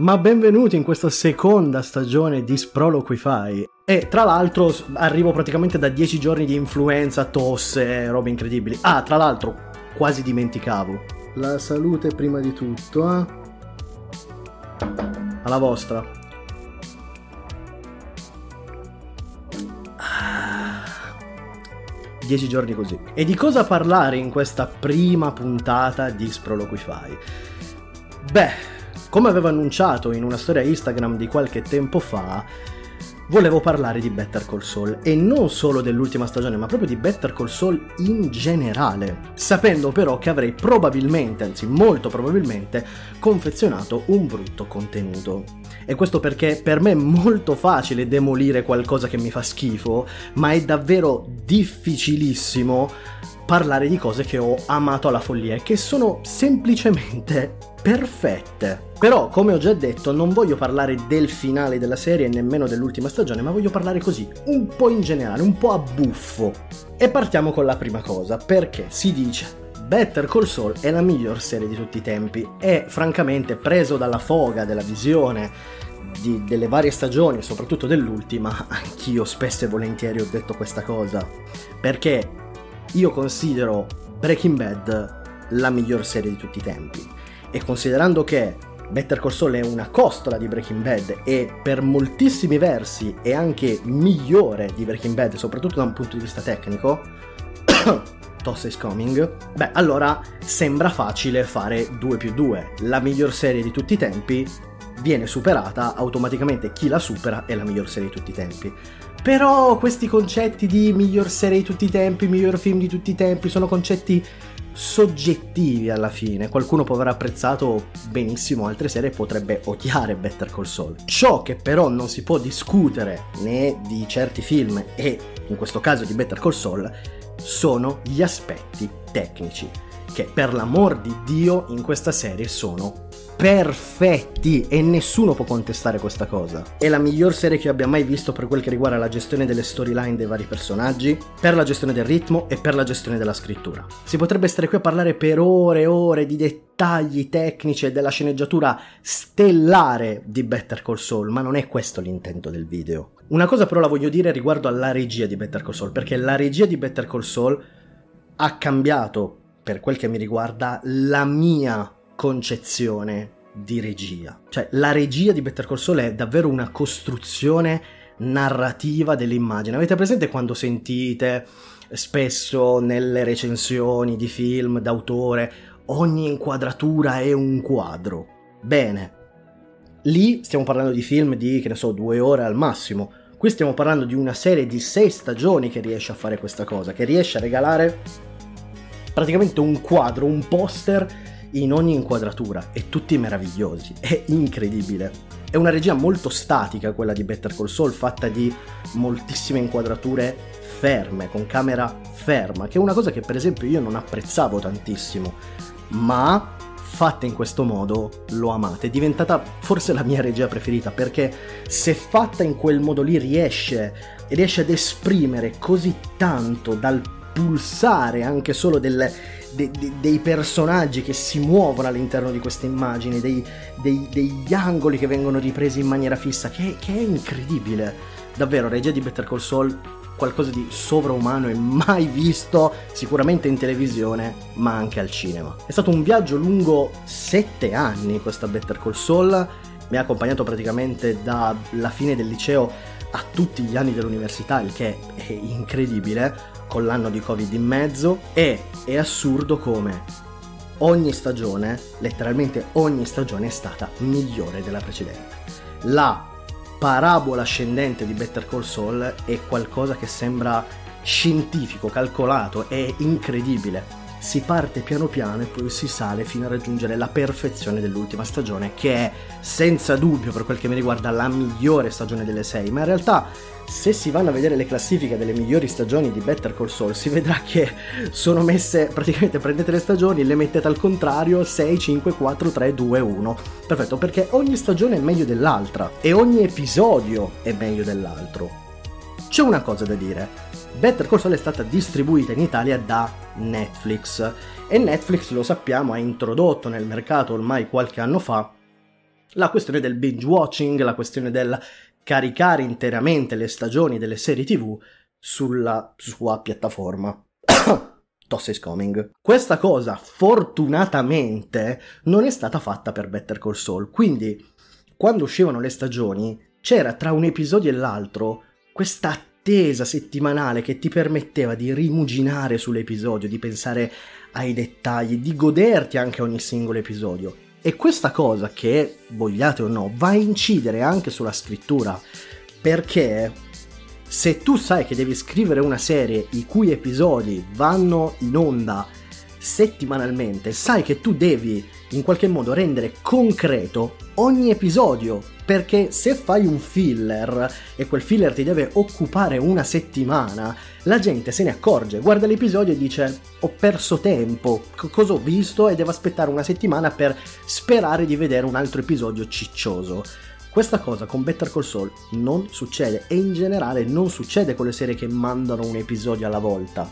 Ma benvenuti in questa seconda stagione di Sproloquify. E tra l'altro arrivo praticamente da 10 giorni di influenza, tosse, robe incredibili. Ah, tra l'altro, quasi dimenticavo. La salute prima di tutto, eh? Alla vostra. Ah. Dieci giorni così. E di cosa parlare in questa prima puntata di Sproloquify? Beh, come avevo annunciato in una storia Instagram di qualche tempo fa, volevo parlare di Better Call Saul e non solo dell'ultima stagione, ma proprio di Better Call Saul in generale, sapendo però che avrei probabilmente, anzi molto probabilmente, confezionato un brutto contenuto. E questo perché per me è molto facile demolire qualcosa che mi fa schifo, ma è davvero difficilissimo parlare di cose che ho amato alla follia e che sono semplicemente perfette. Però, come ho già detto, non voglio parlare del finale della serie e nemmeno dell'ultima stagione, ma voglio parlare così, un po' in generale, un po' a buffo. E partiamo con la prima cosa, perché si dice Better Call Saul è la miglior serie di tutti i tempi e francamente preso dalla foga della visione di, delle varie stagioni, soprattutto dell'ultima, anch'io spesso e volentieri ho detto questa cosa, perché io considero Breaking Bad la miglior serie di tutti i tempi. E considerando che Better Call Saul è una costola di Breaking Bad e per moltissimi versi è anche migliore di Breaking Bad, soprattutto da un punto di vista tecnico, Toss is coming, beh allora sembra facile fare 2 più 2, la miglior serie di tutti i tempi viene superata, automaticamente. Chi la supera è la miglior serie di tutti i tempi. Però questi concetti di miglior serie di tutti i tempi, miglior film di tutti i tempi, sono concetti soggettivi alla fine. Qualcuno può aver apprezzato benissimo altre serie e potrebbe odiare Better Call Saul. Ciò che però non si può discutere né di certi film e in questo caso di Better Call Saul sono gli aspetti tecnici che per l'amor di Dio in questa serie sono perfetti e nessuno può contestare questa cosa. È la miglior serie che abbia mai visto per quel che riguarda la gestione delle storyline dei vari personaggi, per la gestione del ritmo e per la gestione della scrittura. Si potrebbe stare qui a parlare per ore e ore di dettagli tecnici e della sceneggiatura stellare di Better Call Saul, ma non è questo l'intento del video. Una cosa però la voglio dire riguardo alla regia di Better Call Saul, perché la regia di Better Call Saul ha cambiato, per quel che mi riguarda, la mia concezione di regia. Cioè, la regia di Better Call Saul è davvero una costruzione narrativa dell'immagine. Avete presente quando sentite spesso nelle recensioni di film d'autore ogni inquadratura è un quadro? Bene. Lì stiamo parlando di film di, che ne so, due ore al massimo. Qui stiamo parlando di una serie di sei stagioni che riesce a fare questa cosa, che riesce a regalare praticamente un quadro, un poster in ogni inquadratura e tutti meravigliosi, è incredibile. È una regia molto statica quella di Better Call Saul, fatta di moltissime inquadrature ferme, con camera ferma, che è una cosa che per esempio io non apprezzavo tantissimo, ma fatta in questo modo l'ho amata, è diventata forse la mia regia preferita perché se fatta in quel modo lì riesce, riesce ad esprimere così tanto dal pulsare anche solo del, de, de, dei personaggi che si muovono all'interno di queste immagini, dei, dei, degli angoli che vengono ripresi in maniera fissa, che, che, è incredibile. Davvero, regia di Better Call Saul, qualcosa di sovraumano e mai visto, sicuramente in televisione, ma anche al cinema. È stato un viaggio lungo sette anni questa Better Call Saul, mi ha accompagnato praticamente dalla fine del liceo a tutti gli anni dell'università, il che è incredibile con l'anno di Covid in mezzo e è assurdo come ogni stagione, letteralmente ogni stagione è stata migliore della precedente. La parabola ascendente di Better Call Saul è qualcosa che sembra scientifico, calcolato, è incredibile si parte piano piano e poi si sale fino a raggiungere la perfezione dell'ultima stagione, che è senza dubbio per quel che mi riguarda la migliore stagione delle sei, ma in realtà se si vanno a vedere le classifiche delle migliori stagioni di Better Call Saul si vedrà che sono messe, praticamente prendete le stagioni, le mettete al contrario 6, 5, 4, 3, 2, 1. Perfetto, perché ogni stagione è meglio dell'altra e ogni episodio è meglio dell'altro. C'è una cosa da dire, Better Call Saul è stata distribuita in Italia da Netflix e Netflix lo sappiamo ha introdotto nel mercato ormai qualche anno fa La questione del binge watching, la questione del caricare interamente le stagioni delle serie tv sulla sua piattaforma. Toss is coming. Questa cosa, fortunatamente, non è stata fatta per Better Call Saul, quindi quando uscivano le stagioni c'era tra un episodio e l'altro questa attesa settimanale che ti permetteva di rimuginare sull'episodio, di pensare ai dettagli, di goderti anche ogni singolo episodio. E questa cosa che, vogliate o no, va a incidere anche sulla scrittura, perché se tu sai che devi scrivere una serie i cui episodi vanno in onda settimanalmente, sai che tu devi in qualche modo rendere concreto ogni episodio, perché se fai un filler e quel filler ti deve occupare una settimana, la gente se ne accorge, guarda l'episodio e dice ho perso tempo, C- cosa ho visto e devo aspettare una settimana per sperare di vedere un altro episodio ciccioso. Questa cosa con Better Call Saul non succede e in generale non succede con le serie che mandano un episodio alla volta.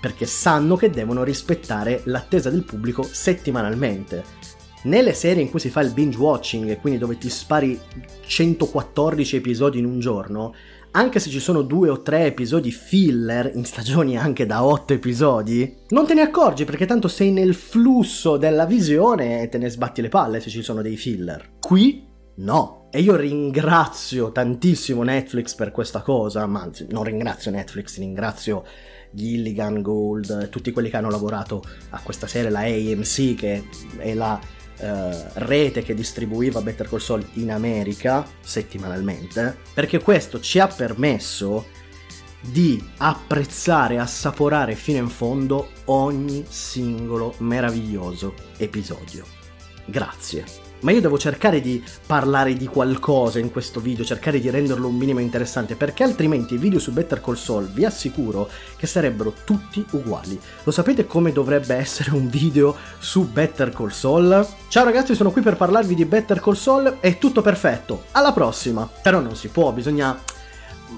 Perché sanno che devono rispettare l'attesa del pubblico settimanalmente. Nelle serie in cui si fa il binge watching, quindi dove ti spari 114 episodi in un giorno, anche se ci sono due o tre episodi filler in stagioni anche da 8 episodi, non te ne accorgi perché tanto sei nel flusso della visione e te ne sbatti le palle se ci sono dei filler. Qui No. E io ringrazio tantissimo Netflix per questa cosa, ma anzi, non ringrazio Netflix, ringrazio Gilligan, Gold, tutti quelli che hanno lavorato a questa serie, la AMC, che è la uh, rete che distribuiva Better Call Saul in America settimanalmente, perché questo ci ha permesso di apprezzare assaporare fino in fondo ogni singolo meraviglioso episodio. Grazie ma io devo cercare di parlare di qualcosa in questo video, cercare di renderlo un minimo interessante, perché altrimenti i video su Better Call Saul vi assicuro che sarebbero tutti uguali. Lo sapete come dovrebbe essere un video su Better Call Saul? Ciao ragazzi, sono qui per parlarvi di Better Call Saul, è tutto perfetto, alla prossima! Però non si può, bisogna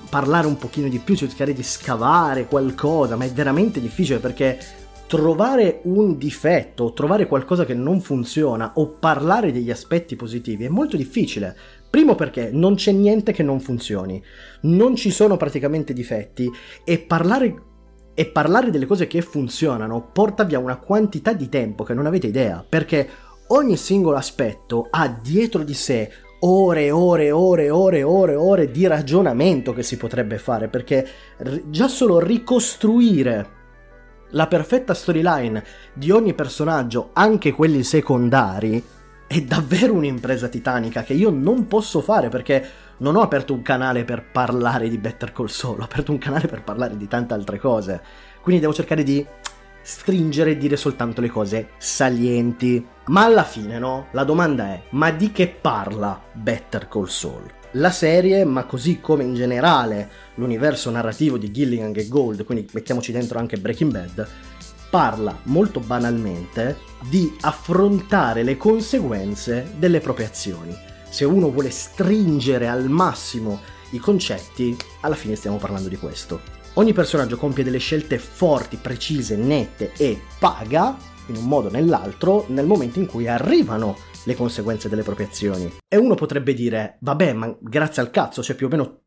parlare un pochino di più, cercare di scavare qualcosa, ma è veramente difficile perché trovare un difetto, trovare qualcosa che non funziona o parlare degli aspetti positivi è molto difficile. Primo perché non c'è niente che non funzioni, non ci sono praticamente difetti e parlare, e parlare delle cose che funzionano porta via una quantità di tempo che non avete idea, perché ogni singolo aspetto ha dietro di sé ore ore ore ore ore ore di ragionamento che si potrebbe fare, perché già solo ricostruire la perfetta storyline di ogni personaggio, anche quelli secondari, è davvero un'impresa titanica che io non posso fare perché non ho aperto un canale per parlare di Better Call Saul, ho aperto un canale per parlare di tante altre cose. Quindi devo cercare di stringere e dire soltanto le cose salienti. Ma alla fine, no? La domanda è: ma di che parla Better Call Saul? La serie, ma così come in generale l'universo narrativo di Gilligan e Gold, quindi mettiamoci dentro anche Breaking Bad, parla molto banalmente di affrontare le conseguenze delle proprie azioni. Se uno vuole stringere al massimo i concetti, alla fine stiamo parlando di questo. Ogni personaggio compie delle scelte forti, precise, nette e paga, in un modo o nell'altro, nel momento in cui arrivano le conseguenze delle proprie azioni. E uno potrebbe dire, vabbè, ma grazie al cazzo, cioè più o meno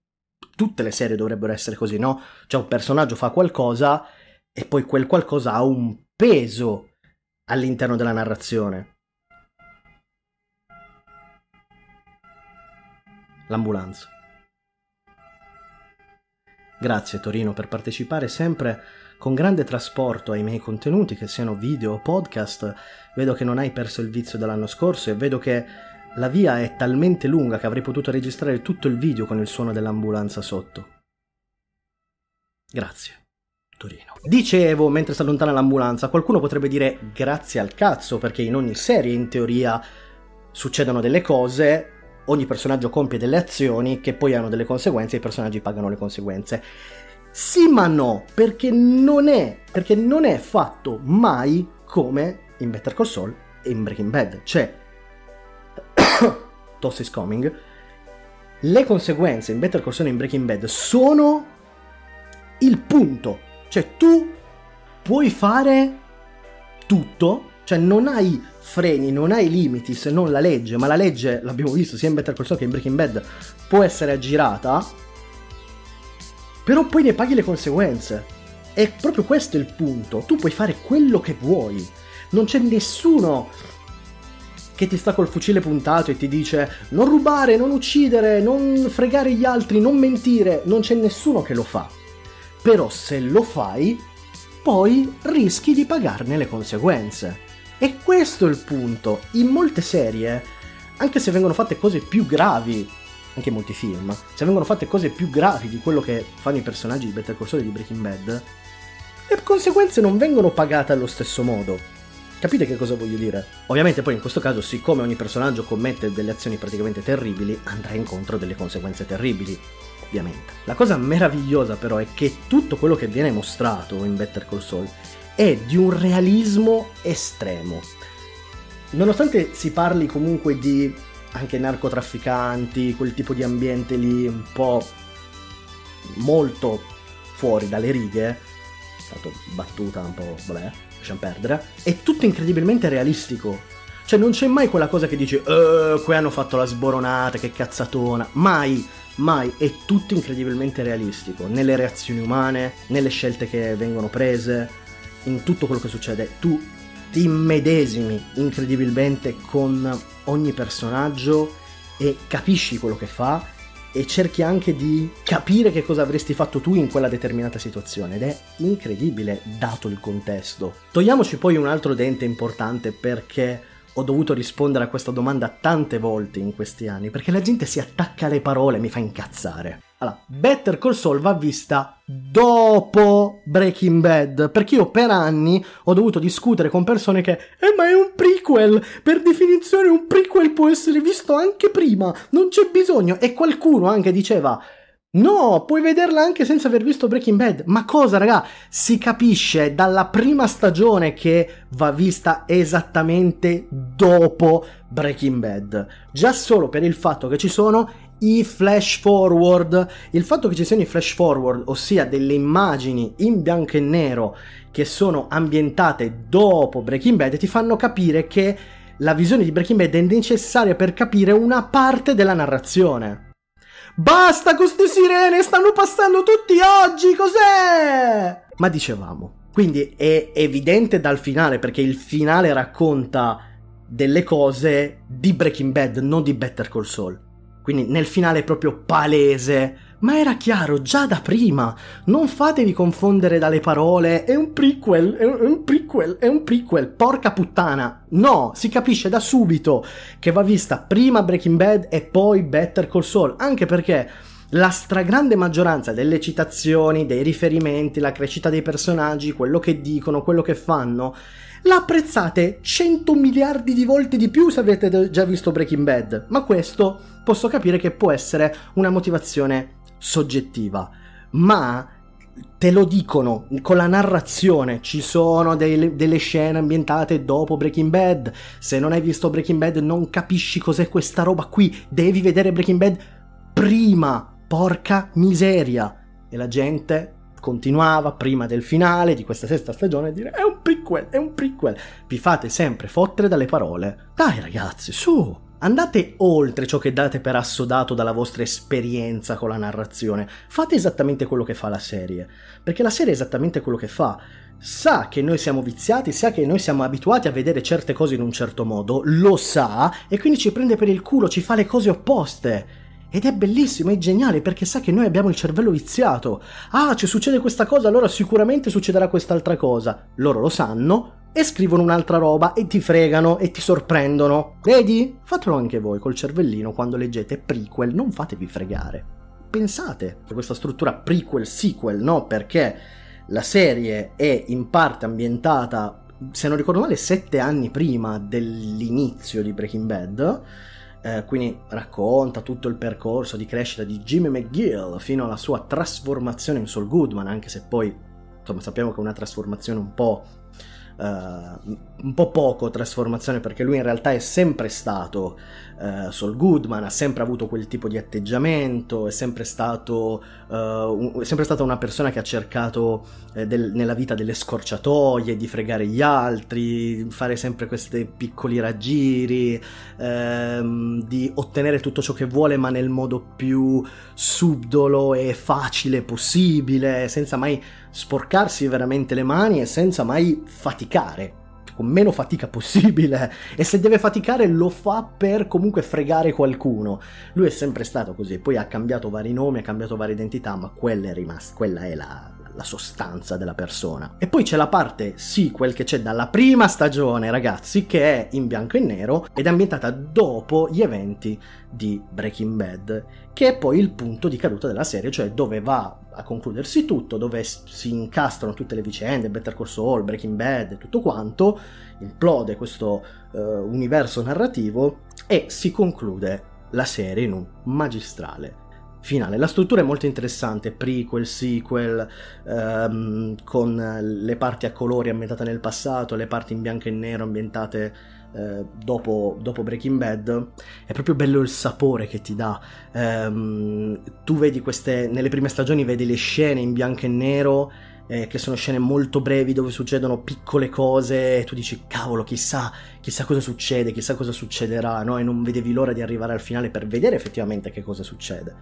tutte le serie dovrebbero essere così, no? Cioè un personaggio fa qualcosa e poi quel qualcosa ha un peso all'interno della narrazione. L'ambulanza. Grazie Torino per partecipare sempre con grande trasporto ai miei contenuti, che siano video o podcast. Vedo che non hai perso il vizio dell'anno scorso e vedo che la via è talmente lunga che avrei potuto registrare tutto il video con il suono dell'ambulanza sotto. Grazie. Torino. Dicevo, mentre si allontana l'ambulanza, qualcuno potrebbe dire grazie al cazzo, perché in ogni serie in teoria succedono delle cose, ogni personaggio compie delle azioni che poi hanno delle conseguenze e i personaggi pagano le conseguenze. Sì, ma no, perché non è, perché non è fatto mai come in Better Call Saul e in Breaking Bad. Cioè, Toss is coming. Le conseguenze in Better Call Saul e in Breaking Bad sono il punto. Cioè, tu puoi fare tutto Cioè non hai freni, non hai limiti se non la legge, ma la legge, l'abbiamo visto sia in Better Call Saul che in Breaking Bad, può essere aggirata, però poi ne paghi le conseguenze. E proprio questo è il punto, tu puoi fare quello che vuoi, non c'è nessuno che ti sta col fucile puntato e ti dice non rubare, non uccidere, non fregare gli altri, non mentire, non c'è nessuno che lo fa. Però se lo fai, poi rischi di pagarne le conseguenze. E questo è il punto. In molte serie, anche se vengono fatte cose più gravi, anche in molti film, se vengono fatte cose più gravi di quello che fanno i personaggi di Better Call Saul e di Breaking Bad, le conseguenze non vengono pagate allo stesso modo. Capite che cosa voglio dire? Ovviamente poi in questo caso, siccome ogni personaggio commette delle azioni praticamente terribili, andrà incontro delle conseguenze terribili. Ovviamente. La cosa meravigliosa però è che tutto quello che viene mostrato in Better Call Saul è di un realismo estremo. Nonostante si parli comunque di anche narcotrafficanti, quel tipo di ambiente lì un po' molto fuori dalle righe, è stato battuta un po', vabbè, lasciamo perdere, è tutto incredibilmente realistico. Cioè non c'è mai quella cosa che dici, eh, qui hanno fatto la sboronata, che cazzatona. Mai, mai, è tutto incredibilmente realistico, nelle reazioni umane, nelle scelte che vengono prese, in tutto quello che succede. Tu ti immedesimi incredibilmente con ogni personaggio e capisci quello che fa e cerchi anche di capire che cosa avresti fatto tu in quella determinata situazione ed è incredibile dato il contesto. Togliamoci poi un altro dente importante perché ho dovuto rispondere a questa domanda tante volte in questi anni perché la gente si attacca alle parole mi fa incazzare. Allora, Better Call Saul va vista dopo Breaking Bad, perché io per anni ho dovuto discutere con persone che eh ma è un prequel, per definizione un prequel può essere visto anche prima, non c'è bisogno e qualcuno anche diceva No, puoi vederla anche senza aver visto Breaking Bad. Ma cosa, raga? Si capisce dalla prima stagione che va vista esattamente dopo Breaking Bad. Già solo per il fatto che ci sono i flash forward. Il fatto che ci siano i flash forward, ossia delle immagini in bianco e nero che sono ambientate dopo Breaking Bad, ti fanno capire che la visione di Breaking Bad è necessaria per capire una parte della narrazione. Basta con queste sirene, stanno passando tutti oggi, cos'è? Ma dicevamo, quindi è evidente dal finale, perché il finale racconta delle cose di Breaking Bad, non di Better Call Saul. Quindi nel finale è proprio palese. Ma era chiaro già da prima. Non fatevi confondere dalle parole. È un prequel, è un prequel, è un prequel. Porca puttana. No, si capisce da subito che va vista prima Breaking Bad e poi Better Call Saul. Anche perché la stragrande maggioranza delle citazioni, dei riferimenti, la crescita dei personaggi, quello che dicono, quello che fanno, la apprezzate 100 miliardi di volte di più se avete già visto Breaking Bad. Ma questo posso capire che può essere una motivazione soggettiva, ma te lo dicono con la narrazione. Ci sono delle, delle, scene ambientate dopo Breaking Bad. Se non hai visto Breaking Bad, non capisci cos'è questa roba qui. Devi vedere Breaking Bad prima. Porca miseria. E la gente continuava prima del finale di questa sesta stagione a dire è un prequel, è un prequel. Vi fate sempre fottere dalle parole. Dai ragazzi, su, Andate oltre ciò che date per assodato dalla vostra esperienza con la narrazione. Fate esattamente quello che fa la serie. Perché la serie è esattamente quello che fa. Sa che noi siamo viziati, sa che noi siamo abituati a vedere certe cose in un certo modo, lo sa e quindi ci prende per il culo, ci fa le cose opposte. Ed è bellissimo, è geniale perché sa che noi abbiamo il cervello viziato. Ah, ci succede questa cosa, allora sicuramente succederà quest'altra cosa. Loro lo sanno, e scrivono un'altra roba e ti fregano e ti sorprendono. Vedi? Fatelo anche voi col cervellino quando leggete prequel, non fatevi fregare. Pensate a questa struttura prequel-sequel, no? Perché la serie è in parte ambientata, se non ricordo male, sette anni prima dell'inizio di Breaking Bad. Eh, quindi racconta tutto il percorso di crescita di Jimmy McGill fino alla sua trasformazione in Saul Goodman, anche se poi insomma sappiamo che è una trasformazione un po' uh, un po' poco trasformazione perché lui in realtà è sempre stato uh, Saul Goodman, ha sempre avuto quel tipo di atteggiamento, è sempre, stato, uh, un, è sempre stata una persona che ha cercato eh, del, nella vita delle scorciatoie, di fregare gli altri, fare sempre questi piccoli raggiri, ehm, di ottenere tutto ciò che vuole ma nel modo più subdolo e facile possibile, senza mai sporcarsi veramente le mani e senza mai faticare con meno fatica possibile e se deve faticare lo fa per comunque fregare qualcuno. Lui è sempre stato così, poi ha cambiato vari nomi, ha cambiato varie identità, ma quella è rimasta, quella è la, la sostanza della persona. E poi c'è la parte sequel che c'è dalla prima stagione, ragazzi, che è in bianco e nero ed è ambientata dopo gli eventi di Breaking Bad, che è poi il punto di caduta della serie, cioè dove va a concludersi tutto, dove si incastrano tutte le vicende, Better Call Saul, Breaking Bad tutto quanto, implode questo uh, universo narrativo e si conclude la serie in un magistrale finale. La struttura è molto interessante, prequel, sequel, um, con le parti a colori ambientate nel passato, le parti in bianco e nero ambientate uh, dopo, dopo, Breaking Bad. È proprio bello il sapore che ti dà. Um, tu vedi queste, nelle prime stagioni vedi le scene in bianco e nero. Eh, che sono scene molto brevi dove succedono piccole cose e tu dici cavolo chissà, chissà cosa succede, chissà cosa succederà no? e non vedevi l'ora di arrivare al finale per vedere effettivamente che cosa succede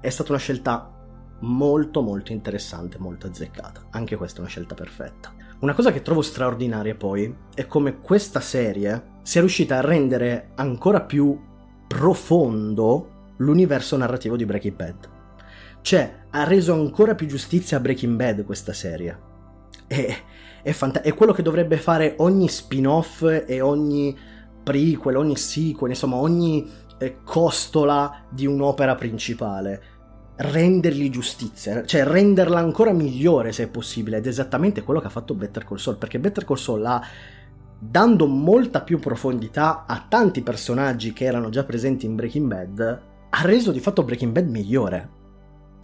è stata una scelta molto molto interessante, molto azzeccata. Anche questa è una scelta perfetta. Una cosa che trovo straordinaria poi è come questa serie sia riuscita a rendere ancora più profondo l'universo narrativo di Breaking Bad. Cioè, ha reso ancora più giustizia a Breaking Bad questa serie. E, è, fant- è quello che dovrebbe fare ogni spin-off e ogni prequel, ogni sequel, insomma ogni costola di un'opera principale. Rendergli giustizia, cioè renderla ancora migliore se è possibile, ed è esattamente quello che ha fatto Better Call Saul, perché Better Call Saul ha dando molta più profondità a tanti personaggi che erano già presenti in Breaking Bad, ha reso di fatto Breaking Bad migliore.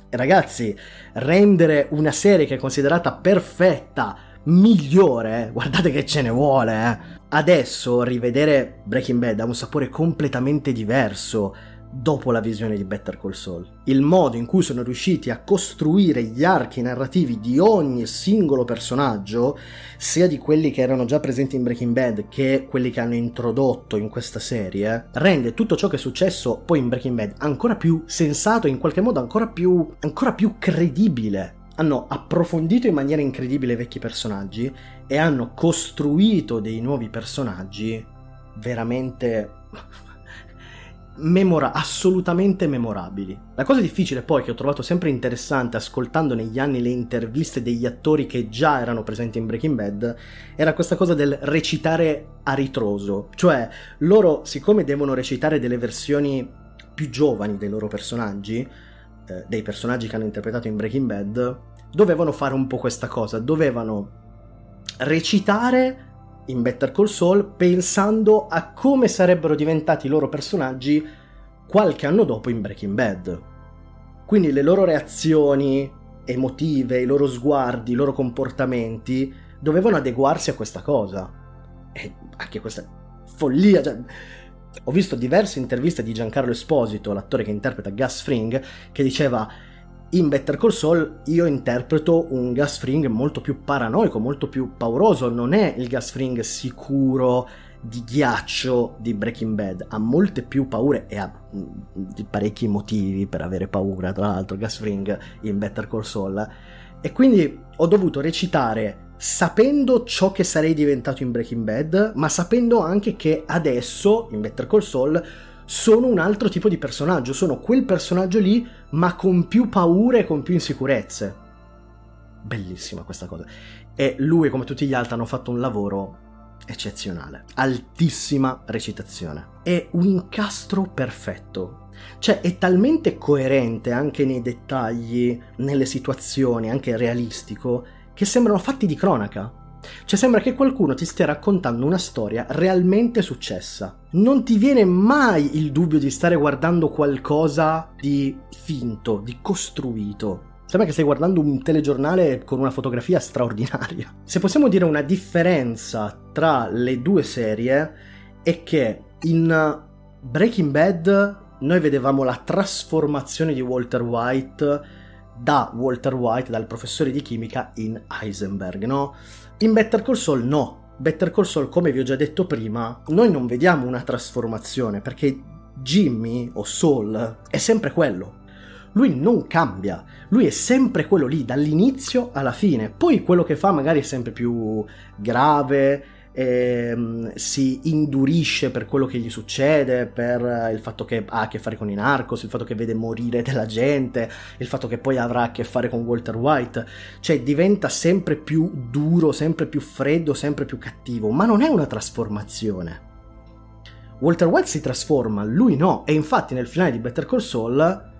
E ragazzi, rendere una serie che è considerata perfetta migliore, guardate che ce ne vuole, eh. Adesso rivedere Breaking Bad ha un sapore completamente diverso dopo la visione di Better Call Saul. Il modo in cui sono riusciti a costruire gli archi narrativi di ogni singolo personaggio, sia di quelli che erano già presenti in Breaking Bad che quelli che hanno introdotto in questa serie, rende tutto ciò che è successo poi in Breaking Bad ancora più sensato, in qualche modo ancora più, ancora più credibile hanno approfondito in maniera incredibile i vecchi personaggi e hanno costruito dei nuovi personaggi veramente memora- assolutamente memorabili. La cosa difficile poi che ho trovato sempre interessante ascoltando negli anni le interviste degli attori che già erano presenti in Breaking Bad era questa cosa del recitare a ritroso, cioè loro siccome devono recitare delle versioni più giovani dei loro personaggi, eh, dei personaggi che hanno interpretato in Breaking Bad, dovevano fare un po' questa cosa, dovevano recitare in Better Call Saul pensando a come sarebbero diventati i loro personaggi qualche anno dopo in Breaking Bad. Quindi le loro reazioni emotive, i loro sguardi, i loro comportamenti dovevano adeguarsi a questa cosa. E anche questa follia. Cioè, ho visto diverse interviste di Giancarlo Esposito, l'attore che interpreta Gus Fring, che diceva in Better Call Saul io interpreto un Gus Fring molto più paranoico, molto più pauroso, non è il Gus Fring sicuro di ghiaccio di Breaking Bad, ha molte più paure e ha mm, parecchi motivi per avere paura, tra l'altro Gus Fring in Better Call Saul e quindi ho dovuto recitare sapendo ciò che sarei diventato in Breaking Bad, ma sapendo anche che adesso in Better Call Saul sono un altro tipo di personaggio, sono quel personaggio lì, ma con più paure e con più insicurezze. Bellissima questa cosa. E lui, come tutti gli altri, hanno fatto un lavoro eccezionale. Altissima recitazione. È un incastro perfetto. Cioè, è talmente coerente anche nei dettagli, nelle situazioni, anche realistico, che sembrano fatti di cronaca. Cioè sembra che qualcuno ti stia raccontando una storia realmente successa. Non ti viene mai il dubbio di stare guardando qualcosa di finto, di costruito. Sembra che stai guardando un telegiornale con una fotografia straordinaria. Se possiamo dire una differenza tra le due serie è che in Breaking Bad noi vedevamo la trasformazione di Walter White da Walter White, dal professore di chimica, in Heisenberg, no? In Better Call Saul no. Better Call Saul, come vi ho già detto prima, noi non vediamo una trasformazione perché Jimmy o Saul è sempre quello. Lui non cambia, lui è sempre quello lì dall'inizio alla fine. Poi quello che fa magari è sempre più grave, ehm, si indurisce per quello che gli succede, per il fatto che ha a che fare con i narcos, il fatto che vede morire della gente, il fatto che poi avrà a che fare con Walter White, cioè diventa sempre più duro, sempre più freddo, sempre più cattivo, ma non è una trasformazione. Walter White si trasforma, lui no, e infatti nel finale di Better Call Saul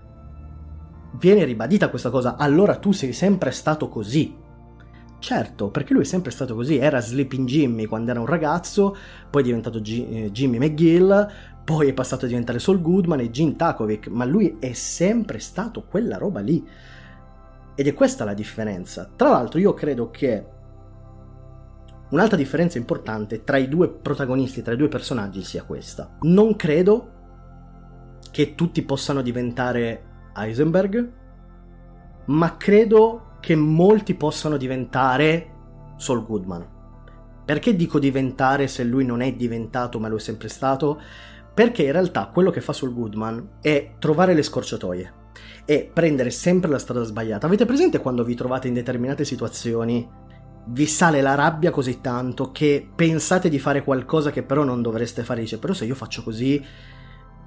viene ribadita questa cosa, allora tu sei sempre stato così, Certo, perché lui è sempre stato così, era Sleeping Jimmy quando era un ragazzo, poi è diventato G- eh, Jimmy McGill, poi è passato a diventare Saul Goodman e Gene Takovic, ma lui è sempre stato quella roba lì. Ed è questa la differenza. Tra l'altro io credo che un'altra differenza importante tra i due protagonisti, tra i due personaggi sia questa. Non credo che tutti possano diventare Heisenberg, ma credo che molti possano diventare Saul Goodman. Perché dico diventare se lui non è diventato ma lo è sempre stato? Perché in realtà quello che fa Saul Goodman è trovare le scorciatoie e prendere sempre la strada sbagliata. Avete presente quando vi trovate in determinate situazioni vi sale la rabbia così tanto che pensate di fare qualcosa che però non dovreste fare, dice però se io faccio così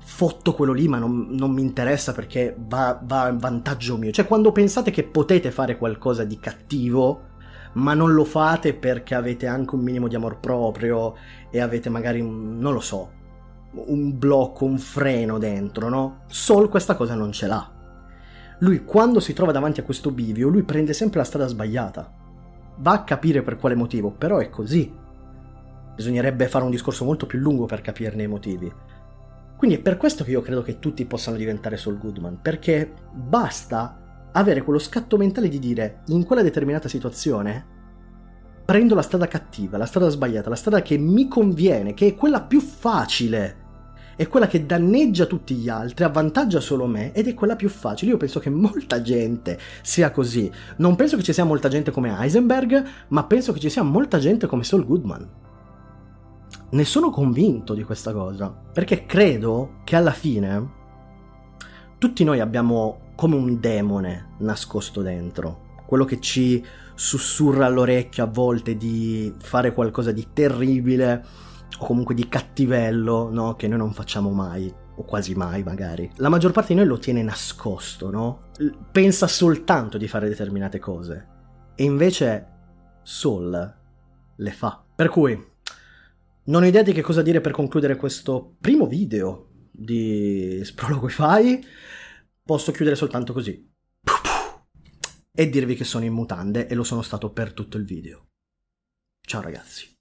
fotto quello lì, ma non, non mi interessa perché va, va a vantaggio mio. Cioè, quando pensate che potete fare qualcosa di cattivo, ma non lo fate perché avete anche un minimo di amor proprio e avete magari, non lo so, un blocco, un freno dentro, no? Sol questa cosa non ce l'ha. Lui quando si trova davanti a questo bivio, lui prende sempre la strada sbagliata. Va a capire per quale motivo, però è così. Bisognerebbe fare un discorso molto più lungo per capirne i motivi. Quindi è per questo che io credo che tutti possano diventare Saul Goodman, perché basta avere quello scatto mentale di dire in quella determinata situazione prendo la strada cattiva, la strada sbagliata, la strada che mi conviene, che è quella più facile, è quella che danneggia tutti gli altri, avvantaggia solo me ed è quella più facile. Io penso che molta gente sia così. Non penso che ci sia molta gente come Heisenberg, ma penso che ci sia molta gente come Saul Goodman ne sono convinto di questa cosa, perché credo che alla fine tutti noi abbiamo come un demone nascosto dentro, quello che ci sussurra all'orecchio a volte di fare qualcosa di terribile o comunque di cattivello, no? Che noi non facciamo mai, o quasi mai magari. La maggior parte di noi lo tiene nascosto, no? Pensa soltanto di fare determinate cose. E invece Soul le fa. Per cui non ho idea di che cosa dire per concludere questo primo video di Sprologo Wi-Fi. Posso chiudere soltanto così. E dirvi che sono in mutande e lo sono stato per tutto il video. Ciao ragazzi.